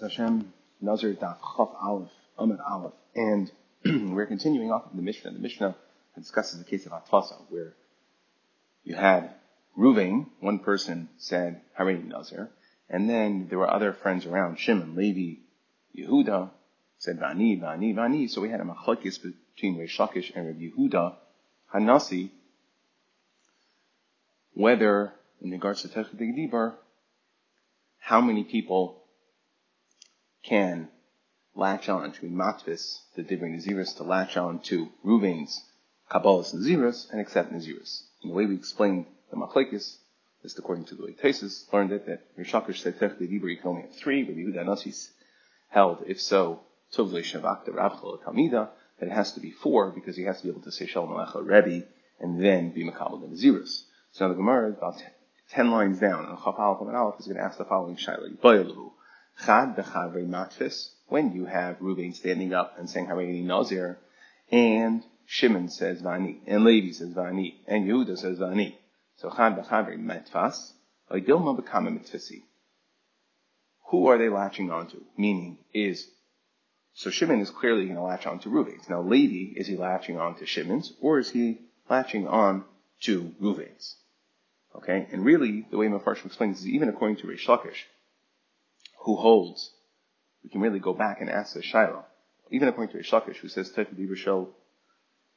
Hashem Nazir Daf Chaf Aleph Amid Aleph, and we're continuing off of the Mishnah. The Mishnah discusses the case of Atfasa, where you had Ruvain, one person said Harini Nazir, and then there were other friends around, Shimon, Levi, Yehuda said Vani, Vani, Vani. So we had a machlokes between Reish Lakish and Rabbi Yehuda Hanasi, whether in regards to Dibar, how many people can latch on to Matvis, the Dibri Naziris, to latch on to Ruvain's Kabbalah's Naziris and accept Naziris. And the way we explained the Machlekes, just according to the way Tosfos learned it, that Rishakish said Tech the can only have three, but Yehuda Nasis held, if so, Tovle Shavak the Ravchel Talmida, that it has to be four because he has to be able to say Shalom Alecha Rebbe and then be Makabal the Naziris. So now the Gemara, about ten lines down, and Chapal from Aleph is going to ask the following Shaila. Chad bechavre matfis, when you have Reuben standing up and saying Hareini Nazir, and Shimon says Vani, and Levi says Vani, and Yehuda says Vani. So Chad bechavre matfas, Dilma become mitzvasi. Who are they latching onto? Meaning, is so Shimon is clearly going to latch on to. Now, Levi, is he latching on to Shimon's, or is he latching on to Reuven's? Okay, and really, the way Mefarshim explains is even according to Reish Lakish, who holds, we can really go back and ask the Shiloh. Even according to Rishakish, who says Tefidi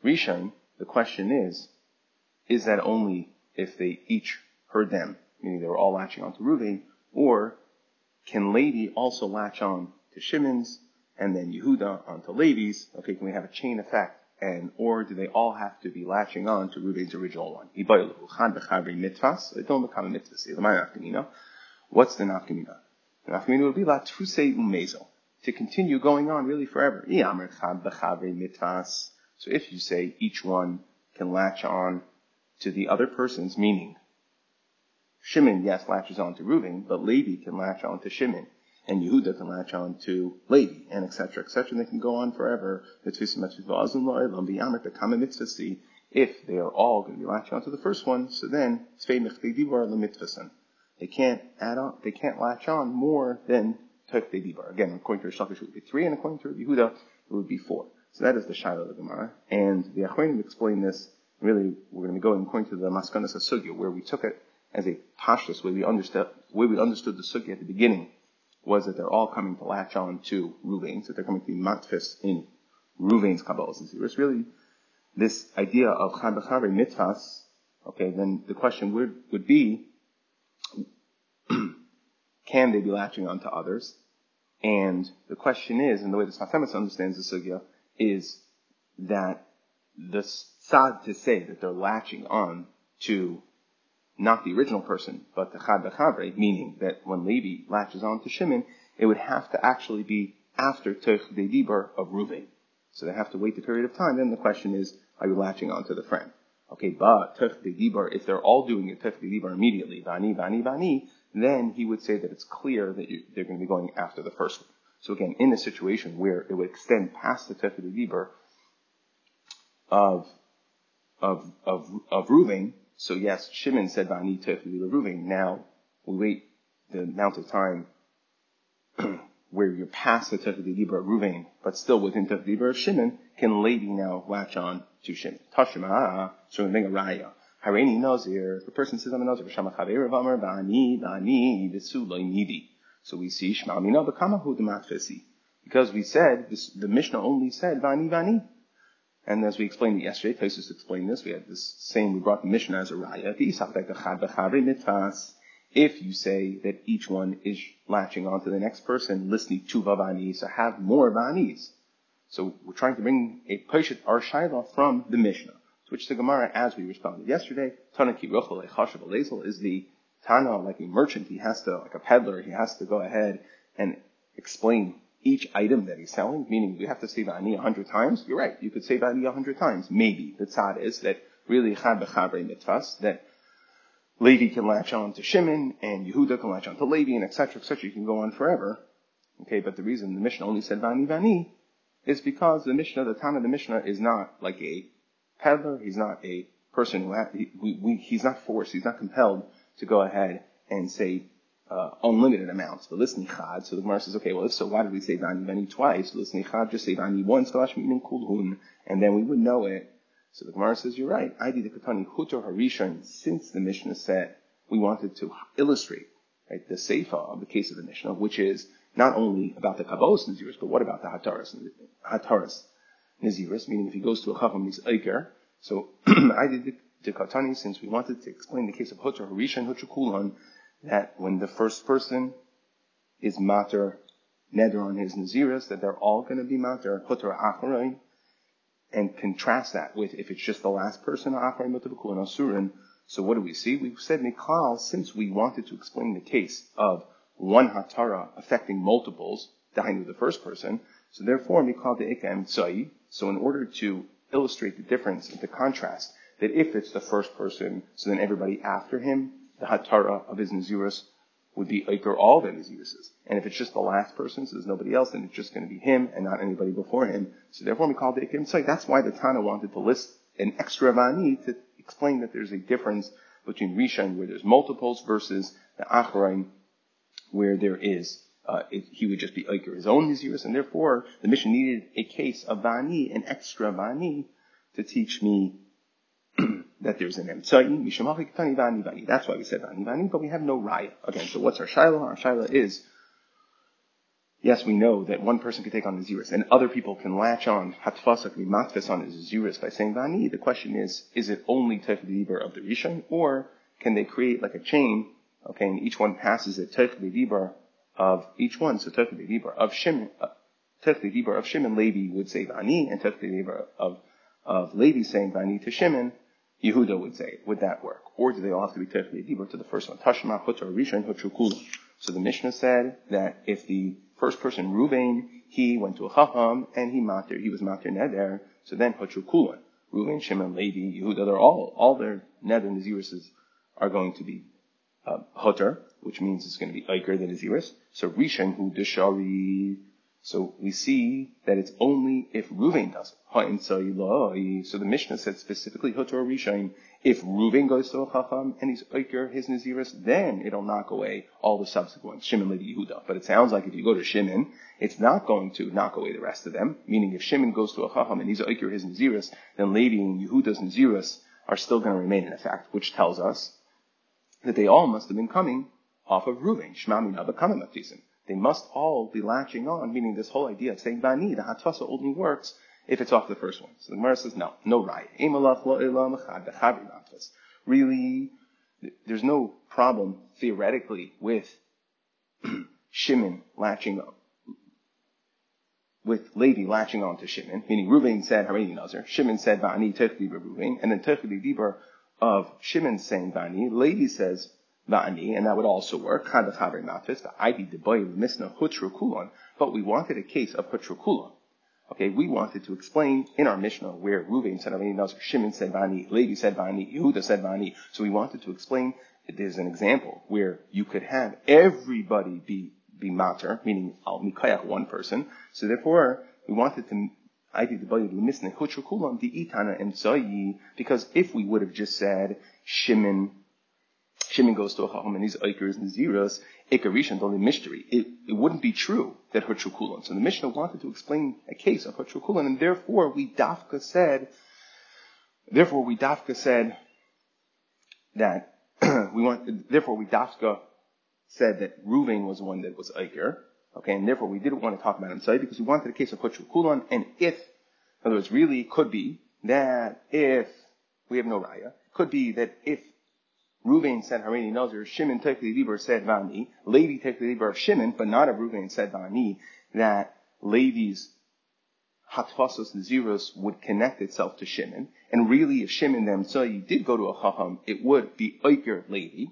Rishon the question is, is that only if they each heard them, meaning they were all latching on to Ruvain, or can Levi also latch on to Shimon's and then Yehuda onto Levi's? Okay, can we have a chain effect? And or do they all have to be latching on to Ruvain's original one? What's the nafkamina? Nafkamina would be latuse umezo, to continue going on really forever. So if you say each one can latch on to the other person's meaning, Shimon, yes, latches on to Reuven, but Levi can latch on to Shimon, and Yehuda can latch on to Levi, and etc., etc., and they can go on forever. If they are all going to be latching on to the first one, so then, they can't add on, they can't latch on more than Tek Dibar. Again, according to Rishakish, it would be three, and according to Yehuda, it would be four. So that is the Shiloh of the Gemara. And the Achronim explain this, really, we're going to going according to the Maskanas Sugya, where we took it as a pashtus, where we understood, where we understood the Sugya at the beginning, was that they're all coming to latch on to Ruvain, that they're coming to be matfis in Ruvain's Kabbalah's and It's really this idea of Chad B'Chavre mitvas, okay, then the question would, would be, can they be latching onto others? And the question is, and the way the Sfat understands the sugya, is that the sad to say that they're latching on to not the original person, but the Chad B'Chavre, meaning that when Levi latches on to Shimon, it would have to actually be after Tech Dibar of Ruvain. So they have to wait the period of time. Then the question is, are you latching on to the friend? Okay, but Tech Dibar, if they're all doing it Tech Dibar immediately, Vani, Vani, Vani, then he would say that it's clear that you, they're going to be going after the first one. So again, in a situation where it would extend past the Tefillah Dibur of, of, of, of Ruvain, so yes, Shimon said, Vani Tefillah Ruvain. Now, we wait the amount of time where you're past the Tefillah Dibur of Ruvain, but still within Tefillah Dibur of Shimon, can lady now latch on to Shimon. Tashima, so raya. Hareini Nazir, the person says I'm a Nazir, V'shama Chaver V'amar V'ani V'ani V'su Lo Nidi. So we see Shema Mina B'kamahu D'matfesi. Because we said, this, the Mishnah only said Vani Vani. And as we explained yesterday, Tosfos explained this, we had this same, we brought the Mishnah as a raya. If you say that each one is latching on to the next person, listening to Vavani, so have more Vanis. So we're trying to bring a Peshat or Shaila from the Mishnah. Switch the Gemara as we responded yesterday. Tanaki Rochel is the Tana like a merchant. He has to, like a peddler, he has to go ahead and explain each item that he's selling, meaning we have to say Vani a hundred times. You're right, you could say Vani a hundred times. Maybe. The tzad is that really Chad Bechabre mitvas, that Levi can latch on to Shimon and Yehuda can latch on to Levi and etc. etc. You can go on forever. Okay, but the reason the Mishnah only said Vani Vani is because the Mishnah, the Tana the Mishnah is not like a peddler. He's not a person who ha- we, we, he's not forced. He's not compelled to go ahead and say uh, unlimited amounts. But listen, chad. So the Gemara says, okay, well, if so, why did we say vani vani twice? Listen, chad, just say vani once, kulhun, and then we would know it. So the Gemara says, you're right. I did the katani hutor harishon. Since the Mishnah said we wanted to illustrate right, the seifa of the case of the Mishnah, which is not only about the kabbalas naziris, but what about the hataras hataras naziris? Meaning, if he goes to a chacham, he's aiker. So I did the, katani since we wanted to explain the case of hutor harishon hutor kulon that when the first person is mater neder on his naziris, that they're all going to be mater hutar acharoin, and contrast that with if it's just the last person acharoin mutabakul and asurin. So what do we see? We've said mikal since we wanted to explain the case of one hatara affecting multiples, with the first person. So therefore, mikal de eka So in order to illustrate the difference, the contrast, that if it's the first person, so then everybody after him the hatara of his Nazirus would be Iker all the Naziruses. And if it's just the last person, so there's nobody else, then it's just going to be him and not anybody before him. So therefore we call it Iker So That's why the Tana wanted to list an extra Vani to explain that there's a difference between Rishon where there's multiples versus the Acharaim where there is uh, it, he would just be Iker his own Nazirus, and therefore the Mishnah needed a case of Vani, an extra Vani, to teach me that there's an emtsai, mishamachi ketani vani vani. That's why we said vani vani, but we have no raya. Again, so what's our shaila? Our shaila is, yes, we know that one person can take on the zirus, and other people can latch on hatfasa can be on his zirus by saying vani. The question is, is it only tefedibar of the rishon, or can they create like a chain, okay, and each one passes it tefedibar of each one, so tefedibar of Shimon, uh, tefedibar of Shimon, Levi would say vani, and tefedibar of of Levi saying vani to Shimon, Yehuda would say, would that work? Or do they all have to be technically dibur to the first one? Tashma hutar rishon hutrukula. So the Mishnah said that if the first person, Ruvain, he went to a chacham and he matir, he was matir neder, so then hutrukula. Ruvain, Shimon, Levi, Yehuda, they're all, all their neder naziruses are going to be uh, which means it's going to be Iker the Naziris. So Rishon, who Deshari, so we see that it's only if Ruvain does it. So the Mishnah said specifically Hotor Rishain, if Ruvain goes to a Chacham and he's Iker his Naziris, then it'll knock away all the subsequent Shimon Levi Yehuda. But it sounds like if you go to Shimon, it's not going to knock away the rest of them. Meaning if Shimon goes to a Chacham and he's Iker his Naziris, then Levi and Yehuda's Naziris are still going to remain in effect, which tells us that they all must have been coming off of Ruvain. Shmami Naba Kamamatisim. They must all be latching on, meaning this whole idea of saying Bani, the Hatfasa only works if it's off the first one. So the Gemara says, no, no right. Really, there's no problem theoretically with Shimon latching on, with Levi latching on to Shimon, meaning Ruvain said Harini Nazar, Shimon said Bani Techli Ruvain, and then Techli of Shimon saying Bani, Levi says and that would also work. Kulon. But we wanted a case of Hutrukulon. Okay, we wanted to explain in our Mishnah where Ruvain said Nazar, Shimon said Vani, Levi said Vani, Yehuda said Vani. So we wanted to explain there's an example where you could have everybody be be mater, meaning al mikayach one person. So therefore, we wanted to because if we would have just said Shimon Shimon goes to a chacham and he's Ikers and Zeros, Ikarishan, only mystery. It, it wouldn't be true that her Trukulan. So the Mishnah wanted to explain a case of her Trukulan, and therefore we Dafka said, therefore we Dafka said that we want, therefore we Dafka said that Ruvain was one that was Iker, okay, and therefore we didn't want to talk about him because we wanted a case of Hutru Kulan, and if, in other words, really could be that if, we have no raya, could be that if Ruvain said Harini Nazir, Shimon Tekli Liber said Vani, Levi Tekli Liber of Shimon, but not of Ruvain said Vani, that Levi's Hatfasos Naziros would connect itself to Shimon. And really, if Shimon them you did go to a Chacham, it would be Iker Levi.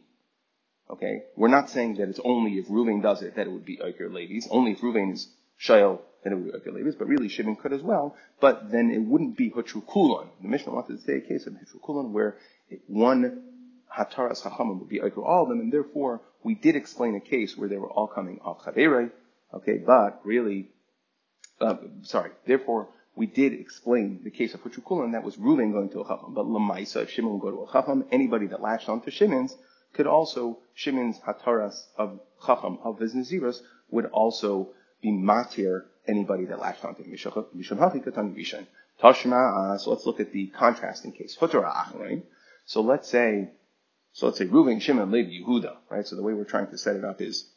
Okay? We're not saying that it's only if Ruvain does it that it would be Iker Levi's. Only if Ruvain is Shail, then it would be Iker Levi's. But really, Shimon could as well. But then it wouldn't be Hutru Kulon. The Mishnah wanted to say a case of Hutru Kulon where one Hataras Chachamim would be all of them, and therefore we did explain a case where they were all coming off Chaverei, okay, but really, uh, sorry, therefore we did explain the case of Huchukulan, that was Reuven going to a Chacham, but Lamaisa, if Shimon would go to a Chacham, anybody that latched onto Shimon's could also, Shimon's hataras of chacham, of his naziros, would also be matir anybody that latched onto him. Tashma, so let's look at the contrasting case. So let's say, so let's say Reuven, Shimon, Levi, Yehuda, right? So the way we're trying to set it up is,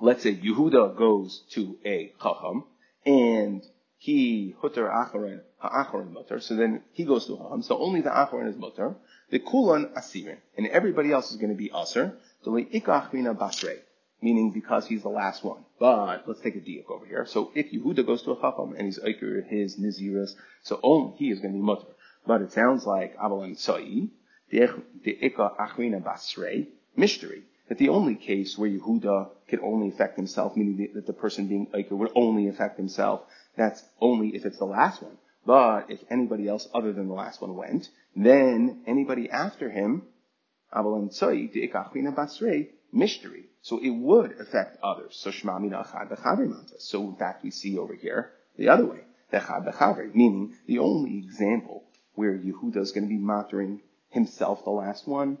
let's say Yehuda goes to a chacham, and he hutter acharon ha'acharon mutter. So then he goes to hacham. So only the acharon is mutter. The kulan asirin, and everybody else is going to be aser. So ikachmina basrei, meaning because he's the last one. But let's take a diak over here. So if Yehuda goes to a chacham and he's iker his niziras, so only he is going to be mutter. But it sounds like avalan tzai the mystery that the only case where Yehuda could only affect himself, meaning that the person being Iker would only affect himself, that's only if it's the last one. But if anybody else other than the last one went, then anybody after him, mystery. So it would affect others. So So in fact, we see over here the other way, meaning the only example where Yehuda is going to be mattering himself, the last one,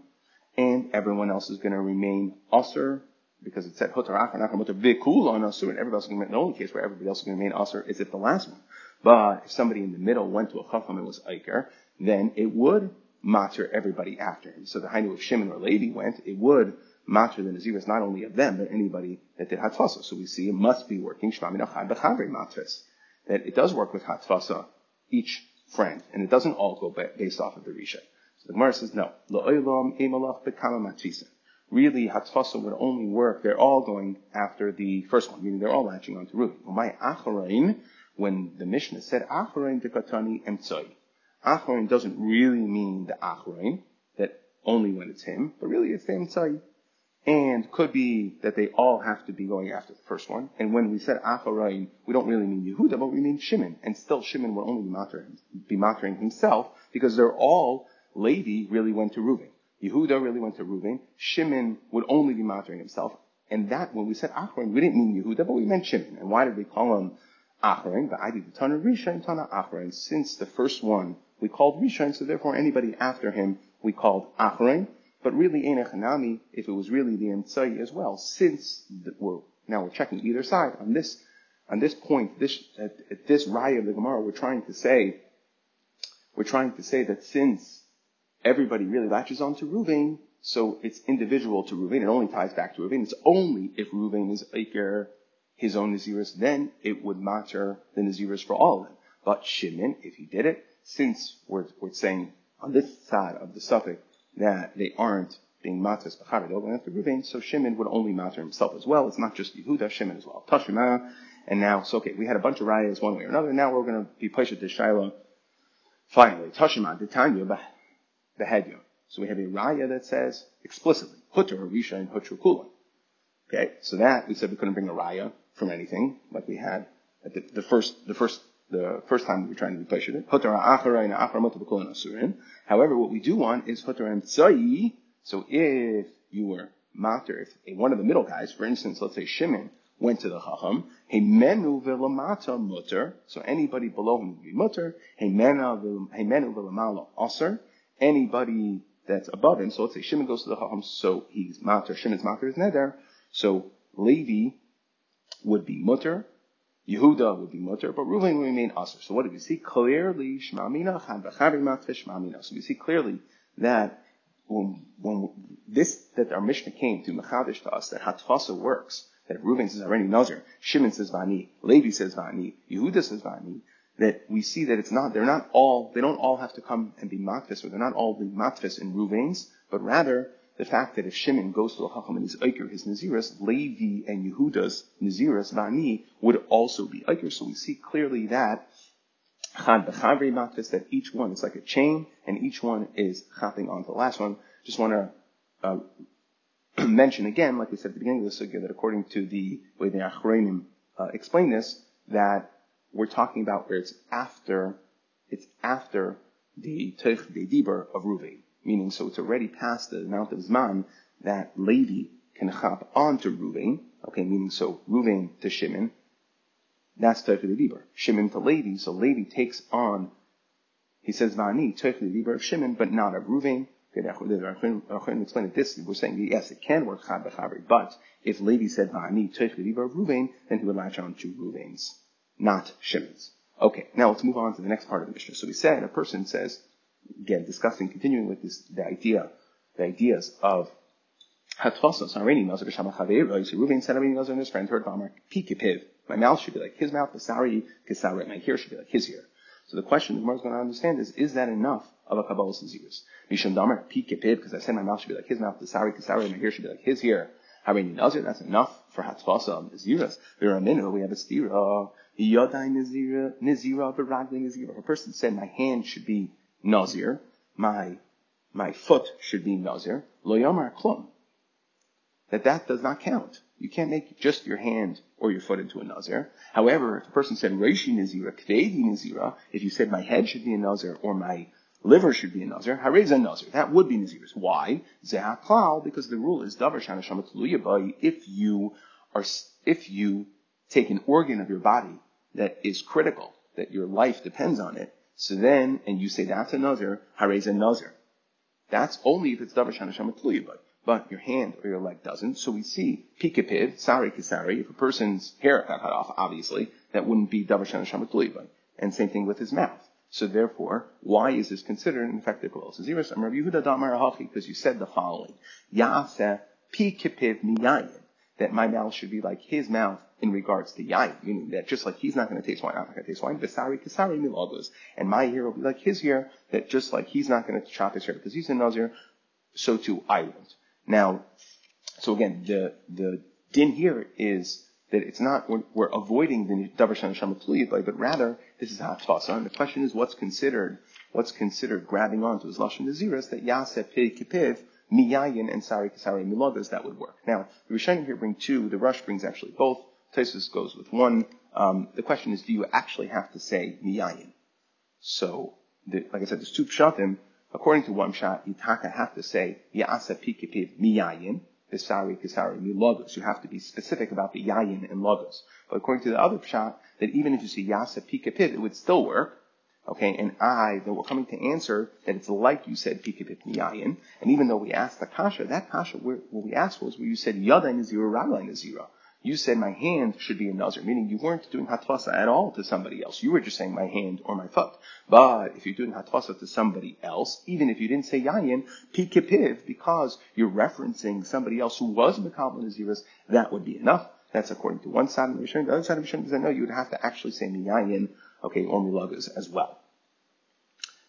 and everyone else is going to remain usher because it said hotarach and vikul on asur, and everybody else is going to. The only case where everybody else is going to remain usher is if the last one. But if somebody in the middle went to a chacham and was iker, then it would matter everybody after him. So the Hainu of Shimon or Levi went, it would matter the Naziris not only of them, but anybody that did hatfasa. So we see it must be working shmami nachai b'chavri matris. That it does work with hatfasa, each friend, and it doesn't all go based off of the Risha. So the Gemara says, no. Really, Hatfasa would only work, they're all going after the first one, meaning they're all latching onto Acharain, when the Mishnah said Acharain dekatani emtsoi, Acharain doesn't really mean the Acharain, that only when it's him, but really it's the emtsoi. And could be that they all have to be going after the first one. And when we said Acharain, we don't really mean Yehuda, but we mean Shimon. And still Shimon will only be mattering himself because they're all Levi really went to Reuven. Yehuda really went to Reuven. Shimon would only be monitoring himself. And that, when we said Achron, we didn't mean Yehuda, but we meant Shimon. And why did we call him Achron? But I did the Tana Rishon, Tana Achron. Since the first one we called Rishon, so therefore anybody after him we called Achron. But really, Hanami, if it was really the Emtsai as well, since the, we're, now we're checking either side. On this, on this point, this, at, at this raya of the Gemara, we're trying to say, we're trying to say that since everybody really latches on to Ruvain, so it's individual to Ruvain. It only ties back to Ruvain. It's only if Ruvain is Iker, his own Naziris, then it would matter the Naziris for all of them. But Shimon, if he did it, since we're, we're saying on this side of the suffix that they aren't being matas b'charid, they're going after Ruvain, so Shimon would only matter himself as well. It's not just Yehuda, Shimon as well. Tashima, and now, so okay, we had a bunch of rayas one way or another. Now we're going to be pushed to Shiloh. Finally, Tashima, the Tanya, the Hedya. So we have a raya that says explicitly, Hutter, Risha, and Hutter Kula. Okay, so that, we said we couldn't bring a raya from anything, like we had at the, the first, the first, the first time we were trying to replace it. However, what we do want is Hutter and Tzai. So if you were matter, if one of the middle guys, for instance, let's say Shimon, went to the Chacham, menu Vilamata Mutter, so anybody below him would be Mutter, Hemenu Vilamala Aser, anybody that's above him. So let's say Shimon goes to the Chacham, so he's mater. Shimon's mater is neder. So Levi would be mutter. Yehuda would be mutter, but Reuven would remain aser. So what do we see? Clearly, Shmamina, Shmamina. So we see clearly that when, when this, that our Mishnah came to Mechadish to us, that Hatfasa works, that Reuven says already Nazir, Shimon says Vani, Levi says Vani, Yehuda says Vani, that we see that it's not, they're not all, they don't all have to come and be matfis, or they're not all be matfis in Ruvains, but rather the fact that if Shimon goes to the Chacham and he's Iker, his Naziris, Levi and Yehuda's Naziris, Vani, would also be Iker. So we see clearly that Chad B'chavri matfis, that each one is like a chain, and each one is chapping onto the last one. Just want to uh, mention again, like we said at the beginning of the sugya, that according to the way the Achronim uh, explain this, that we're talking about where it's after, it's after the Teich de Dibur of Ruvain. Meaning, so it's already past the amount of Zman that Levi can chop onto Ruvain. Okay, meaning so Ruvain to Shimon. That's Teich de Dibur. Shimon to Levi, so Levi takes on, he says Vani, Teich de Dibur of Shimon, but not of Ruvain. Achronim explained this. We're saying yes, it can work chad but if Levi said va'ani toich of Ruvain, then he would latch on to Ruvain's, not Shimon's. Okay, now let's move on to the next part of the Mishnah. So we said a person says, again, discussing, continuing with this, the idea, the ideas of Hatfasos, Areni Nazar B'Shama Chaveiro, so Ruvain said and his friend heard Vamar, Pikipiv. My mouth should be like his mouth, the Sari, my ear should be like his ear. So the question the Gemara is going to understand is, is that enough of a Kabbalah's Nazirus? Misham Damar, Pikipiv, because I said my mouth should be like his mouth, the Sari, Kisari, my ear should be like his ear. Hareni Nazir, that's enough for Hatfasa Naziras. Viraminu, we have a stira. Yodai Nazira, Nazira, Viragli Nazira. If a person said my hand should be Nazir, my, my foot should be Nazir, Loyomar Klum. That that does not count. You can't make just your hand or your foot into a Nazir. However, if a person said Reishi Nazira, Kvedi Nazira, if you said my head should be a Nazir or my liver should be a Nazir, Harez a Nazir. That would be Naziris. Why? Zehaklal, because the rule is Davar Shana Shamat if you are, if you take an organ of your body that is critical, that your life depends on it, so then, and you say that's a Nazir, Harez a Nazir. That's only if it's Davar Shana Shamat but your hand or your leg doesn't. So we see pikapiv, sari kisari, if a person's hair got cut off, obviously, that wouldn't be davar shana shamatuli, and same thing with his mouth. So therefore, why is this considered an effective zirus? I'm Rabbi Yehuda Damar because you said the following. Pikapiv miyayin, that my mouth should be like his mouth in regards to yayin, meaning that just like he's not going to taste wine, I'm not going to taste wine, Visari kisari milagos, and my ear will be like his ear, that just like he's not going to chop his hair because he's a nazir, so too I won't. Now, so again, the, the din here is that it's not, we're, we're avoiding the davar shana but rather this is hatfasa. And the question is what's considered, what's considered grabbing onto his lashon naziris that yaseh pe kipiv miyayin and sari kasari milagas that would work. Now, the Rishonim here bring two. The Rosh brings actually both. Tosfos goes with one. Um, the question is, do you actually have to say miyayin? So, the, like I said, there's two pshatim. According to one shot, you have to say ya'asa pikipiv miyayin, Kisari, Kisari, logos. You have to be specific about the yayin and logos. But according to the other shot, that even if you say yasa pikipiv, it would still work. Okay, and I, that we're coming to answer that it's like you said pikipit miyayin, and even though we asked the kasha, that kasha, what we asked was where you said yada nazira, ragla nazira. You said my hand should be a nazir, meaning you weren't doing hatfasa at all to somebody else. You were just saying my hand or my foot. But if you're doing hatfasa to somebody else, even if you didn't say yayin, pikipiv, because you're referencing somebody else who was Makabal Naziris, that would be enough. That's according to one side of the Mishnah. The other side of the Mishnah says, no, you would have to actually say miyayin, okay, or milagas as well.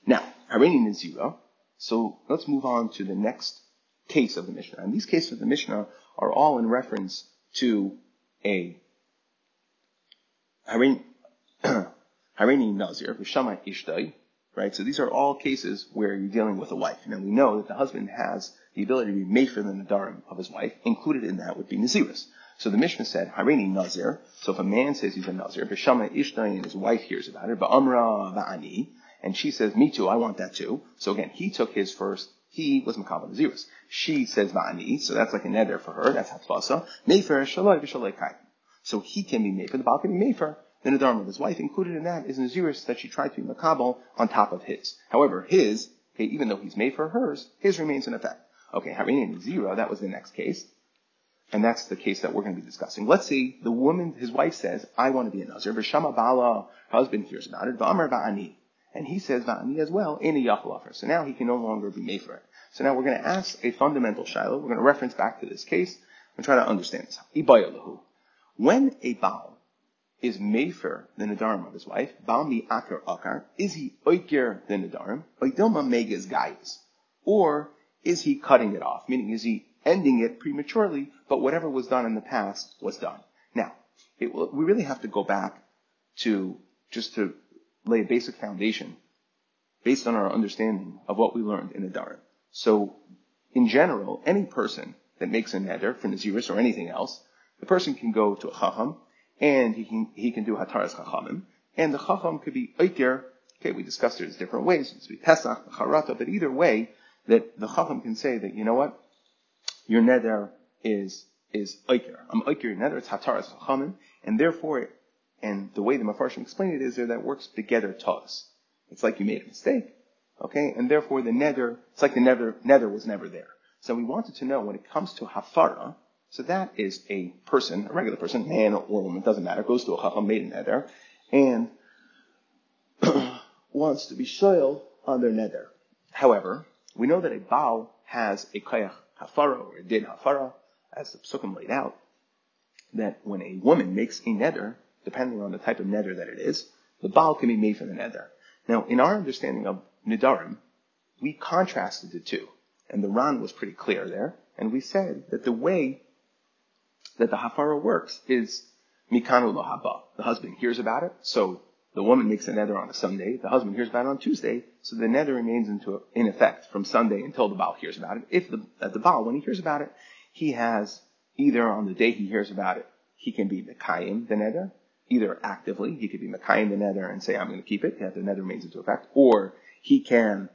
Now, Harini Nazira. So let's move on to the next case of the Mishnah. And these cases of the Mishnah are all in reference to a Harini Nazir, Vishama Ishtay, right? So these are all cases where you're dealing with a wife. Now we know that the husband has the ability to be mefer than the darim of his wife. Included in that would be Naziris. So the Mishnah said, Harini Nazir. So if a man says he's a Nazir, Vishama Ishtay and his wife hears about it, Ba'amra Va'ani, and she says, me too, I want that too. So again, he took his first he was Makabal Naziris. She says Va'ani, so that's like a neder for her, that's Hatfasa. Mefer Shaloi V'Shaloi Kai. So he can be Mefer, the Baal can be Mefer. The Nadarim of his wife, included in that is Naziris that she tried to be Makabal on top of his. However, his, okay, even though he's made for hers, his remains in effect. Okay, Harini Nazira, that was the next case. And that's the case that we're going to be discussing. Let's see, the woman, his wife says, I want to be a Nazir. V'shama Bala, husband hears about it. V'amar Va'ani. And he says Va'ani as well, in a Yachalafer. So now he can no longer be made for it. So now we're going to ask a fundamental Shiloh. We're going to reference back to this case and try to understand this. When a Baal is Mefer than the Nadarim of his wife, Baal mi akar akar, is he than the Nadarim, oidilma megas gaias? Or is he cutting it off? Meaning, is he ending it prematurely, but whatever was done in the past was done? Now, will, we really have to go back to just to lay a basic foundation based on our understanding of what we learned in the Darim. So, in general, any person that makes a neder for Naziris or anything else, the person can go to a Chacham, and he can, he can do Hataras Chachamim, and the Chacham could be Oikir, okay, we discussed there's different ways, it could be Pesach, Charata, but either way, that the Chacham can say that, you know what, your neder is, is Oikir. I'm Oikir your neder, it's Hataras Chachamim, and therefore and the way the Mepharshim explain it is there that works together to us. It's like you made a mistake. Okay, and therefore the nether, it's like the nether, nether was never there. So we wanted to know when it comes to hafara, so that is a person, a regular person, man or woman, doesn't matter, goes to a chacham, made a nether, and wants to be shoyal on their nether. However, we know that a Baal has a kayach hafara or a din hafara, as the psukim laid out, that when a woman makes a nether, depending on the type of nether that it is, the Baal can be made for the nether. Now, in our understanding of Nidarim, we contrasted the two, and the Ran was pretty clear there, and we said that the way that the hafara works is mikanu haba. The husband hears about it, so the woman makes a nether on a Sunday, the husband hears about it on Tuesday, so the nether remains into, in effect from Sunday until the Baal hears about it. If the, at the Baal, when he hears about it, he has either on the day he hears about it, he can be Mekayim, the nether, either actively, he could be Mekayim the nether and say, I'm going to keep it, that the nether remains into effect, or he can,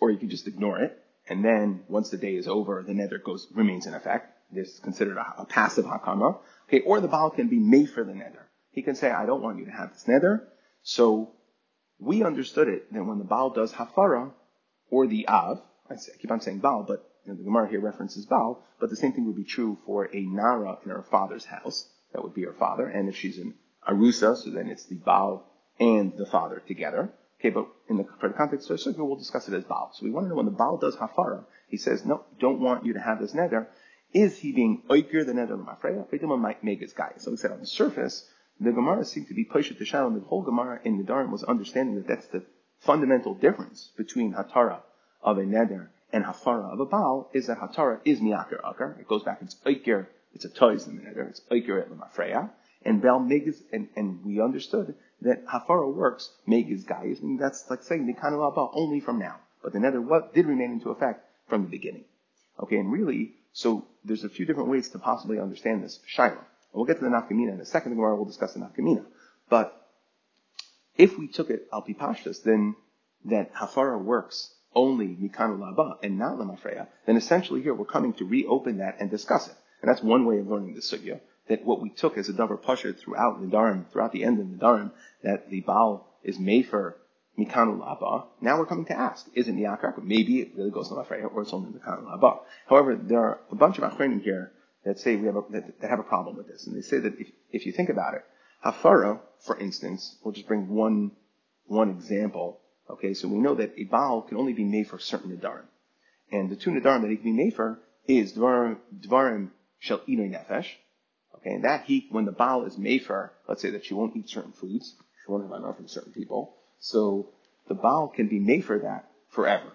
or he can just ignore it, and then once the day is over, the nether goes, remains in effect. This is considered a, a passive hakama. Okay, or the Baal can be made for the nether. He can say, I don't want you to have this nether. So we understood it that when the Baal does hafara or the av, I, say, I keep on saying Baal, but you know, the Gemara here references Baal, but the same thing would be true for a Nara in her father's house. That would be her father. And if she's an Arusa, so then it's the Baal and the father together. Okay, but in the, for the context of sugya, we'll discuss it as Baal. So we want to know when the Baal does hafara, he says, no, don't want you to have this nether. Is he being oiker the nether of Mafreya? might make his guy. So we said on the surface, the Gemara seemed to be pushed to Shalom. The whole Gemara in the Nidarim was understanding that that's the fundamental difference between Hatara of a Neder and Hafara of a Baal is that Hatara is Miakir Akar. It goes back, it's Oiker, it's a Toys in the Neder, it's Oiker at Lamafreya. And Bel Megiz, and, and we understood that Hafara works Megiz Gaius, and that's like saying Nikanu Abba only from now. But the Neder what did remain into effect from the beginning. Okay, and really, so there's a few different ways to possibly understand this. Shiloh. We'll get to the nafkamina in a second. Tomorrow we'll discuss the nafkamina. But if we took it al pashtas, then that hafara works only mikanu laba and not lamafreya, then essentially here we're coming to reopen that and discuss it. And that's one way of learning the sugya. That what we took as a davar pasha throughout Nidarim, throughout the end of Nidarim, that the Baal is made for mikanu laba. Now we're coming to ask, is it miyakar? Maybe it really goes to lamafreya, or it's only mikanu laba. However, there are a bunch of achrenim here that say we have a, that, that have a problem with this. And they say that if, if you think about it, Hafara, for instance, we'll just bring one, one example. Okay, so we know that a Baal can only be made for certain Nadarim. And the two Nadarim that he can be made for is Dvarim, Dvarim Shel Inoi Nefesh. Okay, and that he, when the Baal is for, let's say that she won't eat certain foods, she won't have enough from certain people, so the Baal can be for that forever.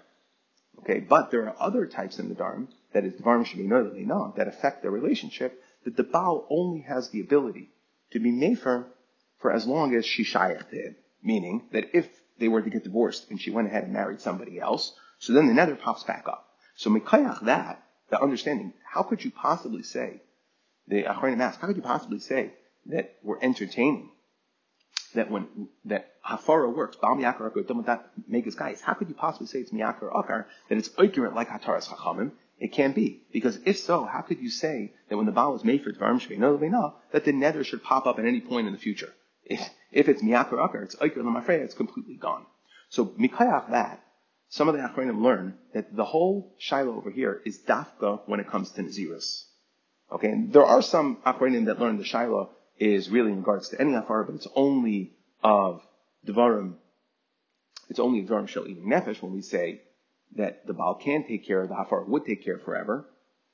Okay, but there are other types in the Dharm that is Sheminoy that they know, that affect their relationship, that the Baal only has the ability to be Mefer for as long as she shayach him. Meaning that if they were to get divorced and she went ahead and married somebody else, so then the nether pops back up. So Mikayach that, the understanding, how could you possibly say, the Achronim ask, how could you possibly say that we're entertaining that when that hafara works, bal miyakar akar, don't that make his guys. How could you possibly say it's miyakar akar that it's accurate like hataras chachamim? It can't be because if so, how could you say that when the bal was made for dvarim shvei that the nether should pop up at any point in the future? If if it's miyakar akar, it's accurate lamafreya, it's completely gone. So mikayach that. Some of the achronim learn that the whole shiloh over here is dafka when it comes to nazirus. Okay, and there are some achronim that learn the shiloh is really in regards to any hafara, but it's only of Devarim, it's only Devarim shall eat nefesh when we say that the Baal can take care, the hafara would take care forever.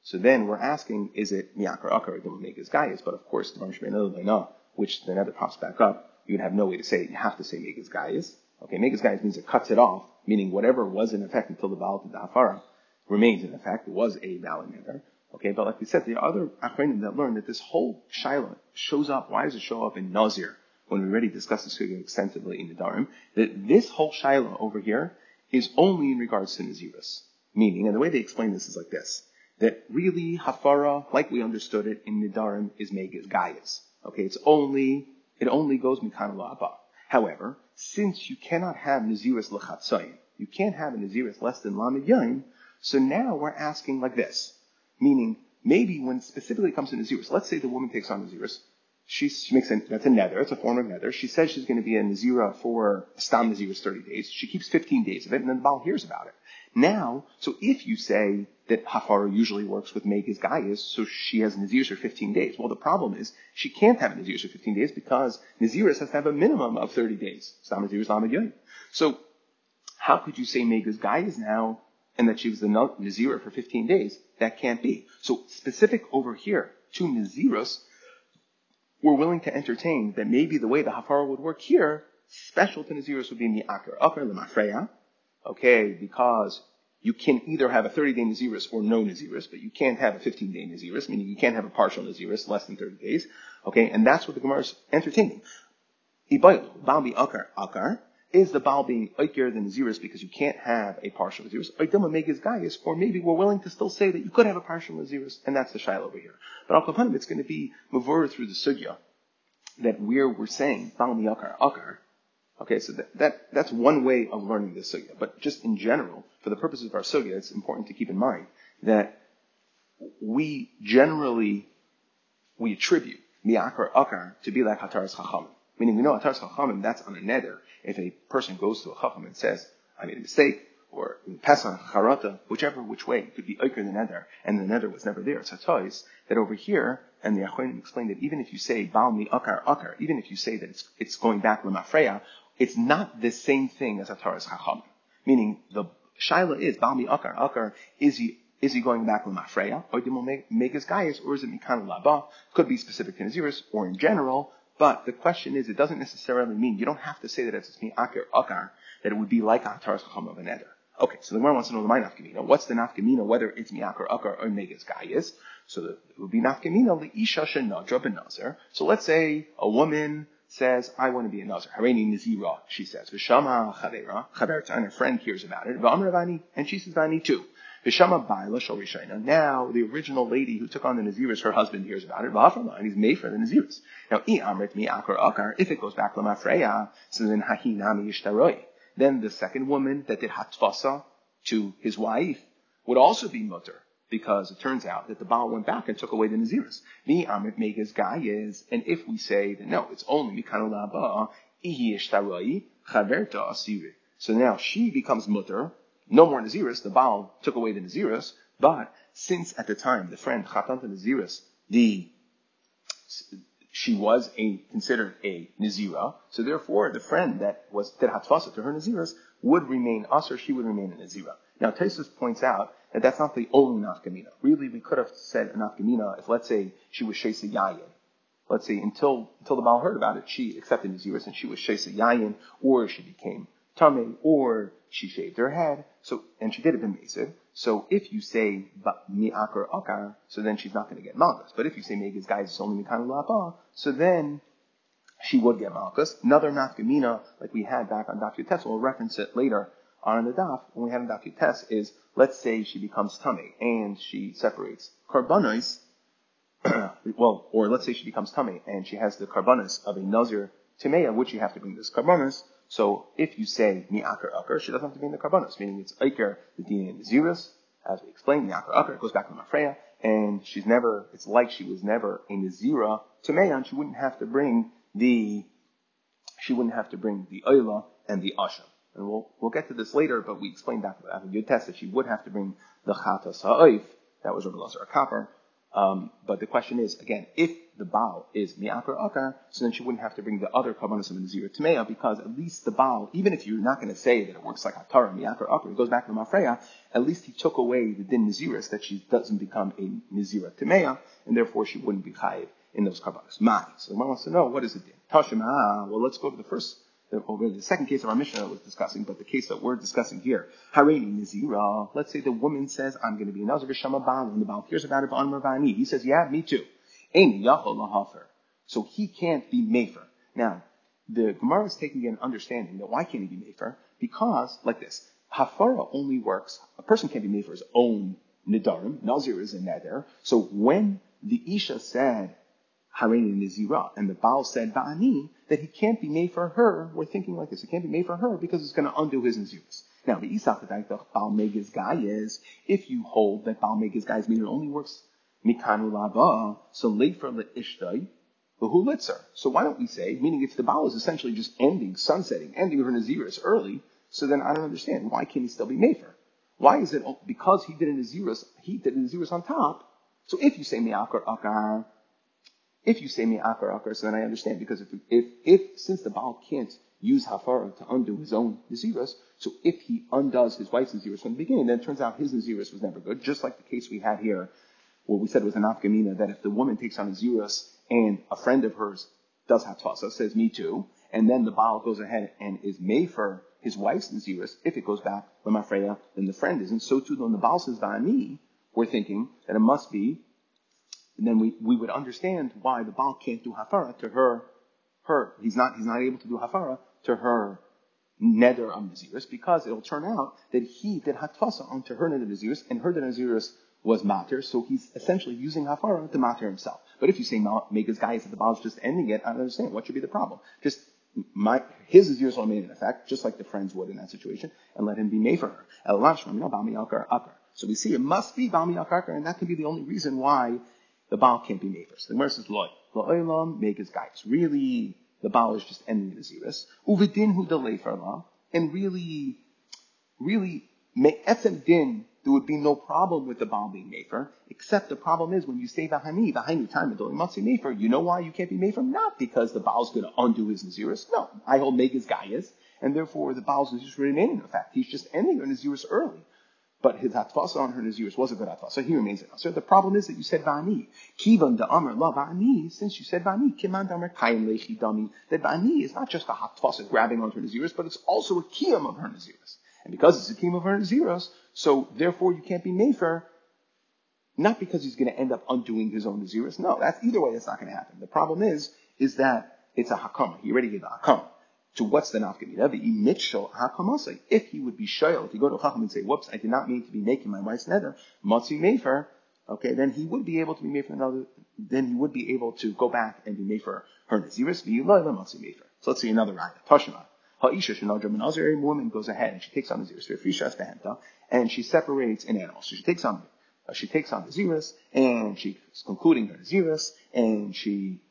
So then we're asking, is it miyakar akar that would make his gaius? But of course, Devarim shmein which the nether pops back up, you would have no way to say it. You have to say his gaius. Okay, his gaius means it cuts it off, meaning whatever was in effect until the Baal did the hafara remains in effect. It was a valid nether. Okay, but like we said, the other achronim that learned that this whole shaila shows up. Why does it show up in Nazir when we already discussed this extensively in the Darim? That this whole shaila over here is only in regards to Naziris. Meaning, and the way they explain this is like this: that really hafara, like we understood it in Nidarim, is megas gaias. Okay, it's only it only goes mikan la'aba. However, since you cannot have Naziris l'chatzayim, you can't have a Naziris less than lamid yain, so now we're asking like this Meaning, maybe when specifically it comes to Nazirus, let's say the woman takes on Nazirus, she, makes a, that's a nether, it's a form of nether. She says she's going to be a Nazira for Stam Nazira's 30 days. She keeps 15 days of it, and then the Baal hears about it. Now, so if you say that Hafara usually works with Megas Gaius, so she has Naziris for 15 days, well, the problem is she can't have a Naziris for 15 days because Naziris has to have a minimum of 30 days. Stam Naziris Amad So, how could you say Megas Gaius now and that she was the Nazira for 15 days? That can't be. So, specific over here to Naziris, we're willing to entertain that maybe the way the Hafara would work here, special to Naziris would be Mi'akar. Akar Lemafreya, okay, because you can either have a 30-day Naziris or no Naziris, but you can't have a 15-day Naziris, meaning you can't have a partial Naziris, less than 30 days. Okay, and that's what the Gemara is entertaining. Ibaylu, Balbi Akar, Akar, is the Baal being Aikir than Naziris because you can't have a partial Naziris? Aidim Omegas Gaius, or maybe we're willing to still say that you could have a partial Naziris, and that's the Shiloh over here. But Al Kapanim, it's going to be Mavur through the Sugya that we're saying Baal Akar, Akar, Okay, so that, that, that's one way of learning this sugya. But just in general, for the purposes of our sugya, it's important to keep in mind that we generally, we attribute mi'akar akar to be like hataras chachamim. Meaning we know hataras chachamim, that's on a neder. If a person goes to a chacham and says, I made a mistake, or pesach, charata, whichever which way, it could be oiker the neder, and the neder was never there. It's hatois, that over here, and the Achronim explained that even if you say Baal mi akar akar, even if you say that it's, it's going back lemafreya, it's not the same thing as Ataras Chacham. Meaning the Shaila is Balmi Akar. Akar is he is he going back Lamafreya or Dimo Megas Gaius or is it Mikan Laba? Could be specific to Naziris or in general. But the question is, it doesn't necessarily mean you don't have to say that it's Akar Akar that it would be like Ataras Chacham of an Eder. Okay, so the Gemara wants to know the my nafkamina. What's the nafkamina, whether it's miakar akar or megas gaius? So it would be nafkamina leisha shenadra benazir. So let's say a woman says, I want to be a Nazir. Hareini Nazira, she says. Vishama Chavera, Chaverta, and her friend hears about it. V'amravani, and she says, Vani too. Now, the original lady who took on the Naziris, her husband hears about it. And he's made for the Naziris. Now, I amrit mi akar if it goes back to Mafreya, so then Hahinami Ishtaroi. Then the second woman that did Hatfasa to his wife would also be mutter because it turns out that the Baal went back and took away the Naziris. The Amit Megas guy is, and if we say that no, it's only Mikano Laba, Ihi Asiri. So now she becomes mutter, no more Naziris, the Baal took away the Naziris, but since at the time the friend Chatanta Naziris, the she was a considered a Nazira, so therefore the friend that was did Hatfasa to her Naziris would remain us or she would remain a Nazira. Now Tosfos points out that that's not the only nafkamina. Really, we could have said a nafkamina if, let's say, she was shesa yayin. Let's say until until the Baal heard about it, she accepted Naziris and she was shesa yayin, or she became tame, or she shaved her head. So and she did it in b'mesed. So if you say mi'akar akar, so then she's not going to get malchus. But if you say megas guys is only mikan lapa, so then she would get malchus. Another nafkamina, like we had back on Dr. Tess, we'll reference it later on the daf, when we had a daf test, is let's say she becomes tummy and she separates carbonis, well, or let's say she becomes tummy and she has the carbonis of a nazir timea, which you have to bring this carbonis. So if you say mi'akar akar, she doesn't have to bring the carbonis, meaning it's aikar, the DNA in the naziris, as we explained, mi'akar akar, goes back to Mafreya, and she's never, it's like she was never in a nazira timea, and she wouldn't have to bring the, she wouldn't have to bring the oila and the asham. And we'll, we'll get to this later, but we explained that after test that she would have to bring the chatas ha'oif, that was Rabbi Elazar HaKappar. Um, but the question is, again, if the Baal is mi'akar akar, so then she wouldn't have to bring the other kabbanas of Nazir Tamea, because at least the Baal, even if you're not going to say that it works like Atara, mi'akar akar, it goes back to Mafreya, at least he took away the din Naziris, that she doesn't become a Nazira Tamea, and therefore she wouldn't be chayiv in those kabbanas. Mai. So the one wants to know, what is it din? Tashima, well, let's go to the first Uh, over the second case of our Mishnah was discussing, but the case that we're discussing here, Hareini Nazira. Let's say the woman says, I'm going to be a Nazir Vishama Baal, and the Baal hears about it, Ravani. He says, yeah, me too. Ain Yachol Lahafer. So he can't be Mefer. Now, the Gemara is taking an understanding that why can't he be Mefer? Because, like this, Hafara only works, a person can't be made for his own Nidarim. Nazir is a Neder. So when the Isha said, Hareini Nazira, and the Baal said, Ba'ani, that he can't be made for her. We're thinking like this. It can't be made for her because it's going to undo his Naziris. Now, the Isachadaita Baal Megas guy is, if you hold that Baal Megas guy's meter only works Mikanu Lava, so late for Ishtai, hulitzer. So why don't we say, meaning if the Baal is essentially just ending, sunsetting, ending her Naziris early, so then I don't understand. Why can't he still be Mefer? Why is it, because he did a Naziris, he did a Naziris on top. So if you say Mi'akar Akar, if you say Mi'akar Akar, akar, so then I understand, because if, if, if, since the Baal can't use Hafara to undo his own Naziris, so if he undoes his wife's Naziris from the beginning, then it turns out his Naziris was never good, just like the case we had here, what we said was an Afgamina, that if the woman takes on Naziris and a friend of hers does Hatasa, says me too, and then the Baal goes ahead and is made for his wife's Naziris, if it goes back, Lamafreya, then the friend isn't. So too, when the Baal says by me, we're thinking that it must be, and then we, we would understand why the Baal can't do Hafara to her, her, he's not, he's not able to do Hafara to her neder of Naziris, because it'll turn out that he did Hatfasa onto her neder Naziris, and her Naziris was matter, so he's essentially using Hafara to matter himself. But if you say Mega's guy is that the Baal is just ending it, I don't understand. What should be the problem? Just my, his Naziris will remain in effect, just like the friends would in that situation, and let him be made for her. So we see it must be Bami Akar, and that can be the only reason why the Baal can't be made first. The Gemara says, Loy, Lo'olam, Mega's guys. Really, the Baal is just ending the Naziris. Uvidin hu delay and really, really, etzem din there would be no problem with the Baal being Mefer, except the problem is when you say Vahani, Vahani time Matsi Mefer, you know why you can't be Mefer? Not because the Baal's going to undo his Naziris. No, I hold Mega's Gaias, and therefore the Baal's Naziris remain in effect. He's just ending her Naziris early. But his Hatfasa on her Naziris was a good Hatfasa. He remains an So The problem is that you said Vani. Kivan da Amr la Vani, since you said Vani, Kiman da Amr Kain Lechi Dami, that Vani is not just a Hatfasa grabbing onto her Naziris, but it's also a Kiyam of her Naziris. And because it's a Kiyam of her Naziris, so therefore you can't be Mefer, not because he's going to end up undoing his own Naziris. No, that's either way that's not going to happen. The problem is, is that it's a Hakama. He already gave a Hakama. So what's the nafkamina? The imitshal hakamasa. If he would be shoyal, if you go to Chacham and say, whoops, I did not mean to be making my wife's neder, matzi mefer, okay, then he would be able to be made for another, then he would be able to go back and be made for her naziris, matzi mefer. So let's see another raya. Tashima. Ha'isha shenadra menazir, a woman goes ahead and she takes on the ziris, and she separates an animal. So she takes on, uh, she takes on the ziris, and she's concluding her ziris, and she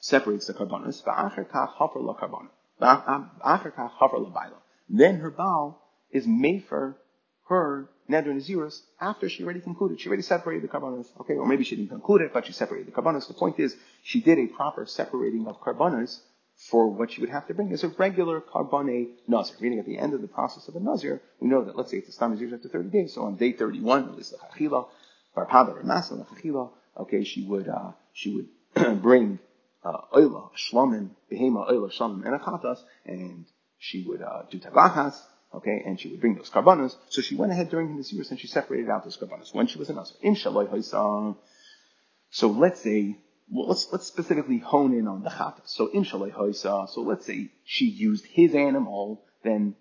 separates the karbanos. Va'acher kach hafer la Then her Baal is made for her Neder Naziris after she already concluded. She already separated the korbanos. Okay, or maybe she didn't conclude it, but she separated the korbanos. The point is, she did a proper separating of korbanos for what she would have to bring as a regular carbone nazir. Meaning at the end of the process of a nazir, we know that let's say it's stam nazir after 30 days, so on day 31, at least the chachila, barpada or masa, the chachila, okay, she would, uh, she would bring oila, shlamim, behema, oila, shlamim, and achatas, and she would uh, do tabachas, okay, and she would bring those karbanas. So she went ahead during the years and she separated out those karbanas when she was a nazir. Inshallah, So let's say, well, let's let's specifically hone in on the chata. So inshallah So let's say she used his animal, then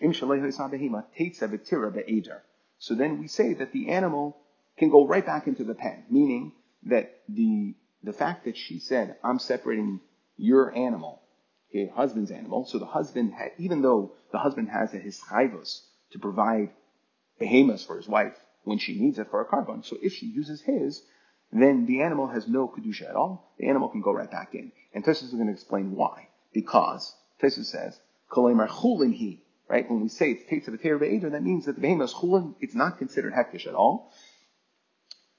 inshallah behema teitza betira be'eder. So then we say that the animal can go right back into the pen, meaning that the the fact that she said, I'm separating your animal, okay, husband's animal, so the husband, had, even though the husband has a hischayvos to provide behemos for his wife when she needs it for a korban, so if she uses his, then the animal has no kedusha at all. The animal can go right back in. And Tosfos is going to explain why. Because Tosfos says, "Kolemar chulin he." Right? When we say it's takes of a teir that means that the behemoth chulin, it's not considered hektish at all.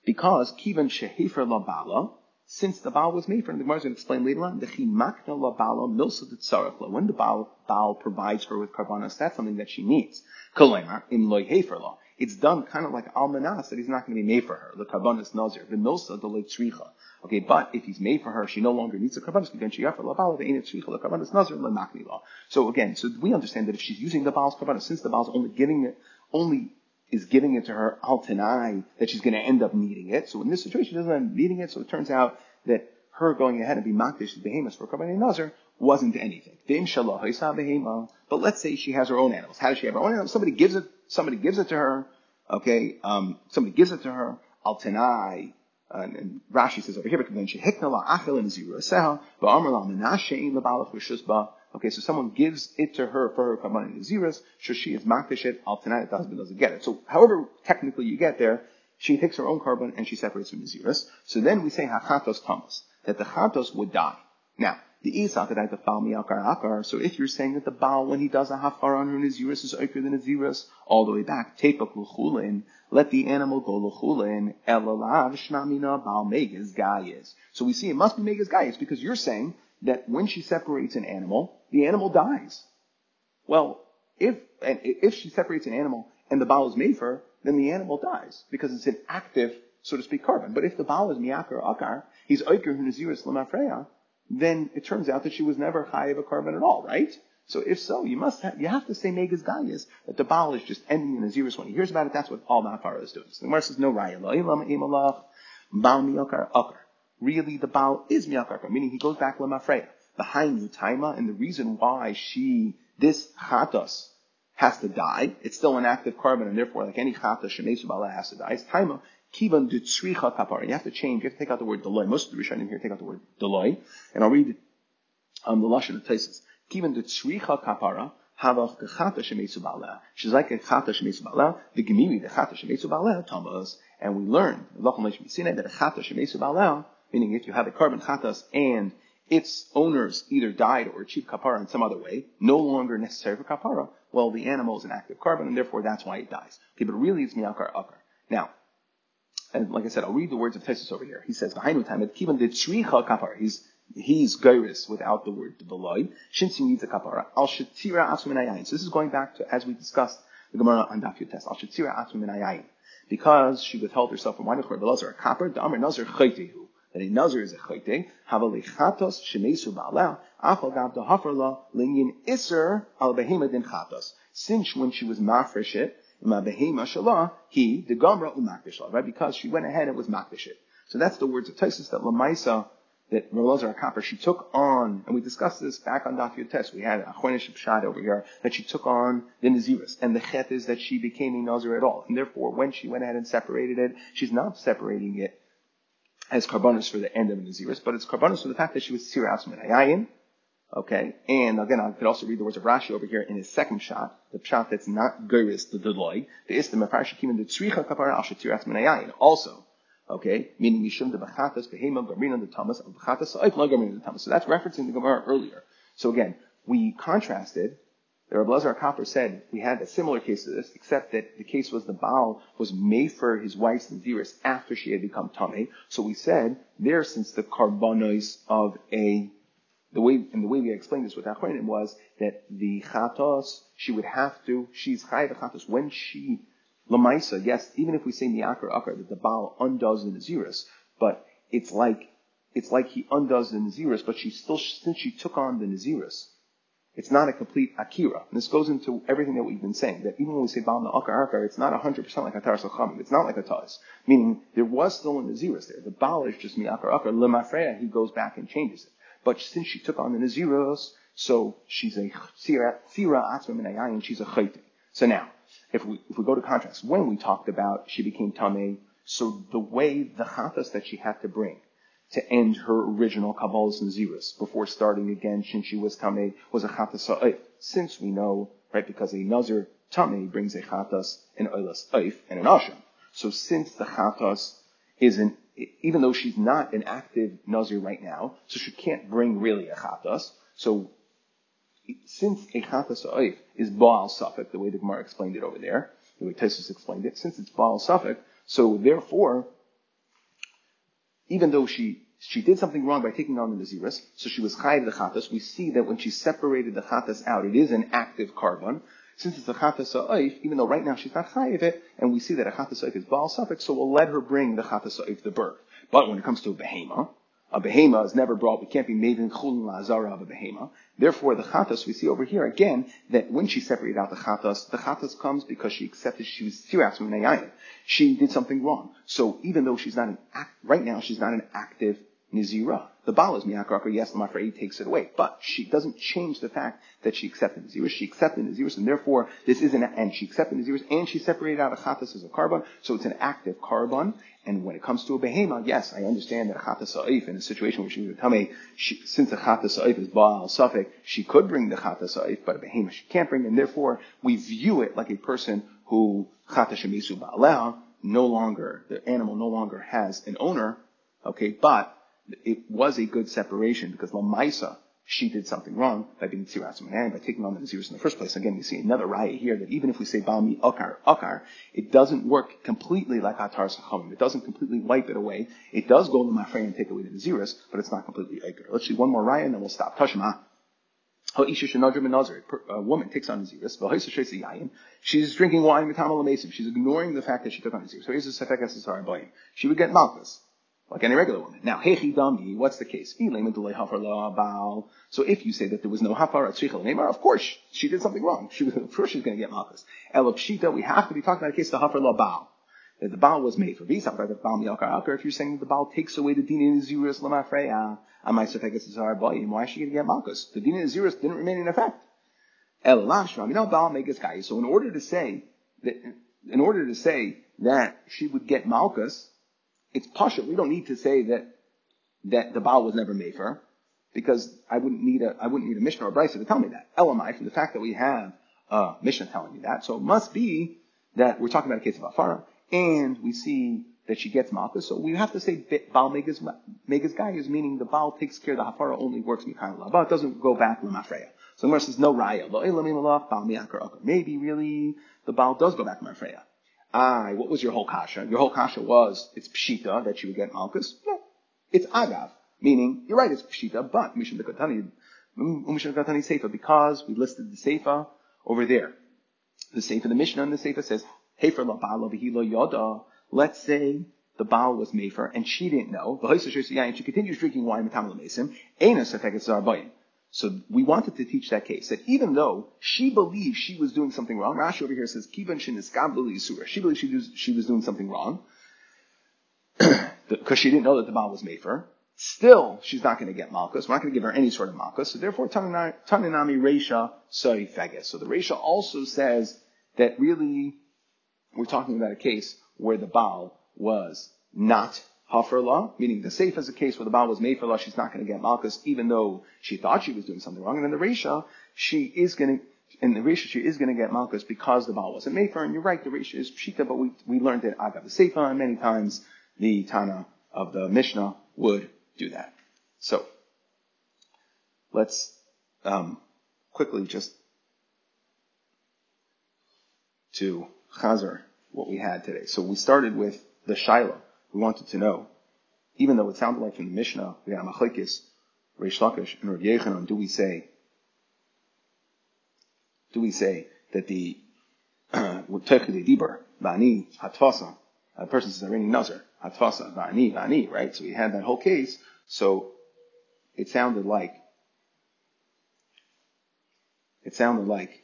Because kivan shehefer labala, since the Baal was made for him. The Gemara is going to explain later on. The chimakna la Baala milsa tzarachla. When the Baal, Baal provides her with karbanas, that's something that she needs. Kalemar im loy hefer It's done kind of like almanas that he's not going to be made for her. The karbanas nazir. The milsa the tzricha. Okay, but if he's made for her, she no longer needs the karbanas. Again, she yafer la Baala the tzricha the karbanas nazir la. So again, so we understand that if she's using the Baal's karbanas, since the Baal's only giving it, only is giving it to her al tanai that she's going to end up needing it. So in this situation, she doesn't end up needing it. So it turns out that her going ahead and be makdish behemos for Karban Nazar wasn't anything. But let's say she has her own animals. How does she have her own animals? Somebody gives it, somebody gives it to her. Okay, um, somebody gives it to her. Al tanai. And, and Rashi says over here, Okay, so someone gives it to her for her kabbalah naziras, so she is makdish it, al the husband doesn't get it. So however technically you get there, she takes her own korban and she separates from naziras. So then we say hachatos tamas. that the chatos would die. Now, the Isa that I fal miyakar akar. So if you're saying that the Baal, when he does a hafar on her Naziris, is oiker than Naziris, all the way back, tepak l'chulin, let the animal go l'chulin, elalav shnamina Baal megas gayis. So we see it must be megas gayis because you're saying that when she separates an animal, the animal dies. Well, if, and if she separates an animal and the Baal is made for, then the animal dies because it's an active, so to speak, korban. But if the Baal is miyakar akar, he's oiker Naziris lamafreya, then it turns out that she was never high of a korban at all, right? So if so, you must have, you have to say Megas Gaias, that the Baal is just ending in a zero when he hears about it, that's what all Ma'afara is doing. So the Gemara says, no Raya, Baal miyakar akar. Really, the Baal is miyakar, meaning he goes back lemafreya. Behind you, Taima, and the reason why she, this chatos, has to die, it's still an active korban, and therefore, like any chatos, shemesu bala has to die, it's Taima, Kivan dutzricha kapara. You have to change. You have to take out the word deloy. Most of the Rishonim here take out the word deloy. And I'll read um, the Lashon of Tosfos. Kivan dutzricha kapara. Havach dechata shemesu ba'aleh. She's like a chata shemesu ba'aleh. The gemiri dechata shemesu ba'aleh. Thomas. And we learned, that a chata shemesu ba'aleh, meaning if you have a korban chatas and its owners either died or achieved kapara in some other way, no longer necessary for kapara, well, the animal is an active korban, and therefore that's why it dies. Okay, but really it's miyakar akar. Now, and like I said, I'll read the words of Tosfos over here. He says, "V'hainu tamed kivan de tzricha kapara." He's he's gairis without the word beloy. Shinsi needs a kapara. Al shetira asum So this is going back to as we discussed the Gemara on Daf Test. Al shetira asum because she withheld herself from wine for belazar HaKappar. The amr nazar chaytehu. That a nazar is a chayte. Havalichatos shemesu ba'ala. Afal gav the hafarla linyin iser al behema din chatos. Since when she was mafresh it he, the Gomra umakdishla, right? Because she went ahead and was makdish it. So that's the words of Tosfos that Lamaisa, that Relazar HaKappar, she took on, and we discussed this back on Daf Test. We had a Chonish Pshat over here, that she took on the Naziris. And the Chet is that she became a Nazir at all. And therefore, when she went ahead and separated it, she's not separating it as korbanos for the end of Naziris, but it's korbanos for the fact that she was Sirah Asman Hayayin, Okay, and again, I could also read the words of Rashi over here in his second shot, the shot that's not Guris, the Deloy, the Istam Parshikim, the Tzricha Kapara al Shatiras Menayayin. Also, okay, meaning Yishum the Bachatas, Behema, Gamrina, the Thomas, of Bachatas, Gamrina, the Thomas. So that's referencing the Gemara earlier. So again, we contrasted, the Rabbi Lazar said we had a similar case to this, except that the case was the Baal was made for his wife's Naziris after she had become Tame. So we said, there, since the korbanos of a the way and the way we explained this with Achronim was that the chatos she would have to she's chayav chatos when she lamaisa yes even if we say miakar akar that the baal undoes the naziris but it's like it's like he undoes the naziris but she still since she took on the naziris it's not a complete akira. And this goes into everything that we've been saying, that even when we say Baal Akar Akar, it's not 100% like a Taras It's not like a Taz. Meaning, there was still a Naziris there. The Baal is just Mi'akar Akar. Lemafreya, he goes back and changes it. But since she took on the Naziros, so she's a Sira Atzma Minayayin, she's a Chayte. So now, if we, if we go to contrast, when we talked about she became Tameh, so the way the Chatas that she had to bring to end her original Kabbalah's Naziris before starting again since she was Tameh was a Chatas Sa'if. Since we know, right, because a Nazir Tameh brings a Chatas, an Oilas Eif, and an Asham. So since the Chatas is an even though she's not an active Nazir right now, so she can't bring really a Chatas. So since a Chatas Oif is Baal safek, the way the Gemara explained it over there, the way Tosfos explained it, since it's Baal safek, so therefore, even though she she did something wrong by taking on the Naziris, so she was chayiv the chatas. We see that when she separated the chatas out, it is an active korban. Since it's a chatas ha'oif, even though right now she's not chayiv it, and we see that a chatas ha'oif is baal suffix, so we'll let her bring the chatas ha'oif the birth. But when it comes to a behema, a behema is never brought, we can't be made in chulin la'azara of a behema. Therefore, the chatas, we see over here again, that when she separated out the chatas, the chatas comes because she accepted she was tiras She did something wrong. So even though she's not an act, right now she's not an active nizira. The Baal is miyakar yes, the Mafrei takes it away. But she doesn't change the fact that she accepted Naziris. She accepted Naziris, and therefore this isn't, and she accepted Naziris, and she separated out a Chatas as a korban, so it's an active korban. And when it comes to a behema, yes, I understand that a Chatas Sa'if, in a situation where she would tell me, she, since a Chatas Sa'if is Baal safek, she could bring the Chatas Sa'if, but a behema she can't bring, and therefore we view it like a person who Chatas Shemisu Ba'aleha, no longer, the animal no longer has an owner, okay, but it was a good separation because Lamaisa, she did something wrong by being Tziras and by taking on the Naziris in the first place. Again, we see another raya here that even if we say Balmi Akar, Akar, it doesn't work completely like Atar Sachamim. It doesn't completely wipe it away. It does go to Mafrei and take away the Naziris, but it's not completely Akar. Let's see one more raya and then we'll stop. Tashma. A woman takes on Naziris. She's drinking wine with She's ignoring the fact that she took on Naziris. She would get Malchus like any regular woman. Now, hechi dami, what's the case? So if you say that there was no hafara tzricha neymar, of course she did something wrong. She was, of course she's going to get malchus. Elapshita, we have to be talking about a case of hafar la baal. That the baal was made for visa, but the baal If you're saying that the baal takes away the din in zirus lamafreya, amai sefegas zar bayim, why is she going to get malchus? The din in zirus didn't remain in effect. El I mean, baal megas guy. So in order to say that, in order to say that she would get malchus, it's pasha. We don't need to say that that the Baal was never Mefer, because I wouldn't need a I wouldn't need a Mishnah or a Brisa to tell me that. Elamai, from the fact that we have a Mishnah telling me that, so it must be that we're talking about a case of Afara, and we see that she gets Malchus, so we have to say Baal Megas Megas is meaning the Baal takes care, the Hafara only works Mikhail Lava, it doesn't go back Lamafreya. So the says no Raya. Maybe really the Baal does go back Lamafreya. I, what was your whole kasha? Your whole kasha was, it's pshita that you would get malchus. No. It's agav. Meaning, you're right, it's pshita, but Mishnah Bekatani, mm, Mishnah Bekatani Seifa, because we listed the Seifa over there. The Seifa, the Mishnah and the Seifa says, Hefer la ba'ala yoda. Let's say the Baal was Mefer, and she didn't know. And she continues drinking wine with Tamal Mesim. Ena sefeket zarbayim. So we wanted to teach that case that even though she believed she was doing something wrong, Rashi over here says. She believed she was, she was doing something wrong because she didn't know that the Baal was made for her. Still, she's not going to get Malchus. We're not going to give her any sort of Malchus. So therefore, Tananami Resha Sari Feges. So the Resha also says that really we're talking about a case where the Baal was not Hafer law, meaning the safe is a case where the Baal was made for law, she's not going to get Malchus, even though she thought she was doing something wrong. And in the Resha, she is going to, in the Resha, she is going to get Malchus because the Baal wasn't made for her. And you're right, the Resha is Pshita, but we, we learned it the Seifa, and many times the Tana of the Mishnah would do that. So, let's um, quickly just to Chazar what we had today. So we started with the shaila we wanted to know, even though it sounded like from the Mishnah, we had Machlekes, Reish Lakish, and Rav Yechanan, do we say, do we say that the Dibar, Bani, Hatfasa, a person says, Arini Nazar, Hatfasa, Bani, Bani, right? So we had that whole case. So it sounded like, it sounded like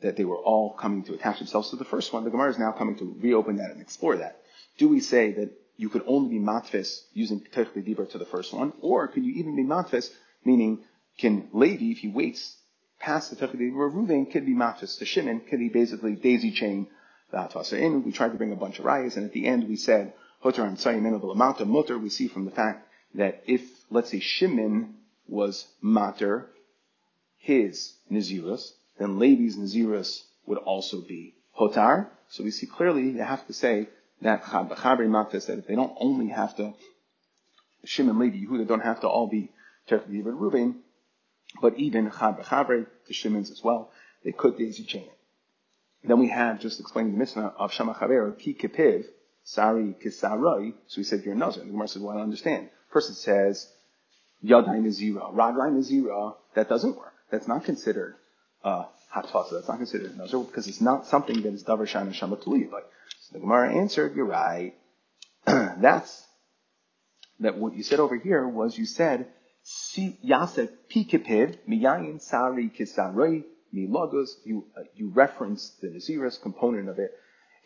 that they were all coming to attach themselves to the first one. The Gemara is now coming to reopen that and explore that. Do we say that you could only be matfis using Ketech Dibur to the first one, or could you even be matfis, meaning can Levi, if he waits past the Ketech Dibur, Reuven could be matfis to Shimon, could he basically daisy chain the Hatasa in? We tried to bring a bunch of rayas, and at the end we said, Hotar and Sayyim amount of mutter, we see from the fact that if, let's say, Shimon was mater, his Nazirus, then Levi's Nazirus would also be Hotar. So we see clearly you have to say that Chabri Makta said if they don't only have to, Shimon, Levi, Yehuda don't have to all be Terech and Reuven, but even Chabri the Shimons as well, they could daisy chain it. Then we have just explaining the mitzvah of Shama Chaver, Ki Kipiv, Sari Kisaroi, so we said you're a Nazir. The Gemara said, well, I understand. Person says, Yadai Nazira, Radai Nazira, that doesn't work. That's not considered uh, Hatfasa. That's not considered Nazir because it's not something that is Davar Shana Shama Tuluyi. The Gemara answered, you're right. That's, that what you said over here was you said, Yasef Pikipiv, Miyayin Sari Kisaroi, Milagos, you, uh, you referenced the Naziris component of it,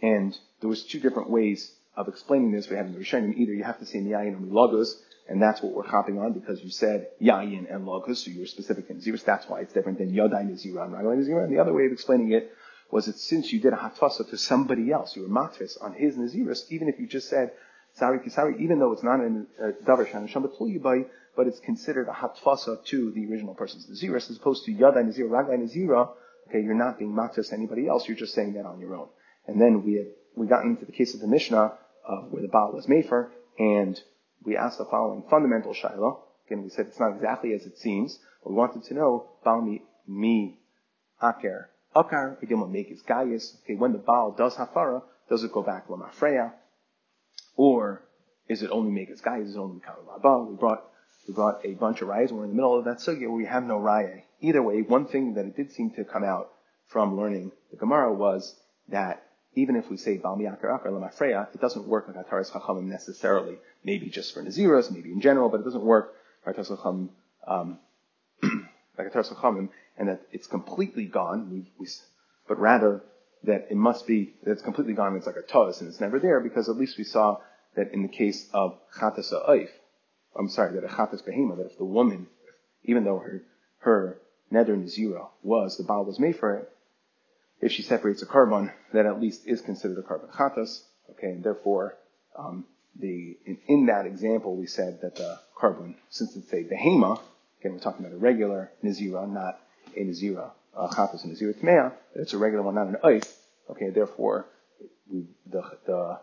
and there was two different ways of explaining this. We have in the Rishonim, either you have to say Miyayin or Milagos, and that's what we're hopping on because you said Yayin and Logos, so you're specific in Naziris, that's why it's different than Yodai Nazira and Raglai Nazira, and the other way of explaining it was that since you did a hatfasa to somebody else, you were matfis on his naziris, even if you just said sari kisari, even though it's not a davar shan by, but it's considered a hatfasa to the original person's naziris, as opposed to yada nazira, ragai nazira. Okay, you're not being matfis to anybody else. You're just saying that on your own. And then we had we got into the case of the Mishnah uh, where the Baal was Mefer, and we asked the following fundamental shaila. Again, we said it's not exactly as it seems. But we wanted to know, Baal mi, aker akar, again, what make is gaius. Okay, when the Baal does hafara, does it go back lamafreya? Or is it only make its gaius, is it only mikal? We brought, we brought a bunch of rayas. We're in the middle of that sugya where we have no raya. Either way, one thing that it did seem to come out from learning the Gemara was that even if we say Bal Miyakar Akar Lamafreya, it doesn't work like Ataris Chachamim necessarily. Maybe just for Naziros, maybe in general, but it doesn't work um, like Ataris Chachamim, and that it's completely gone, we, we, but rather that it must be, that it's completely gone it's like a tuz and it's never there because at least we saw that in the case of Chatas Oif, I'm sorry, that a Chatas Behema, that if the woman, even though her, her Neder Nazira was, the Baal was made for it, if she separates a korban, that at least is considered a korban chatas. Okay, and therefore, um, the in, in, that example we said that the korban, since it's a behema, again we're talking about a regular nizira, not a nizira uh, chatas and nizira tmea, it's a regular one, not an oif. Okay, therefore, we, the the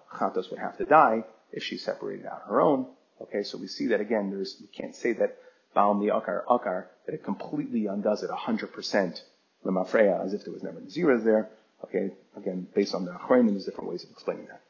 would have to die if she separated out her own. Okay, so we see that again. There's we can't say that baal mi akar akar that it completely undoes it 100 percent Lemafreya, as if there was never zeros there. Okay, again, based on the Achronim, there's different ways of explaining that.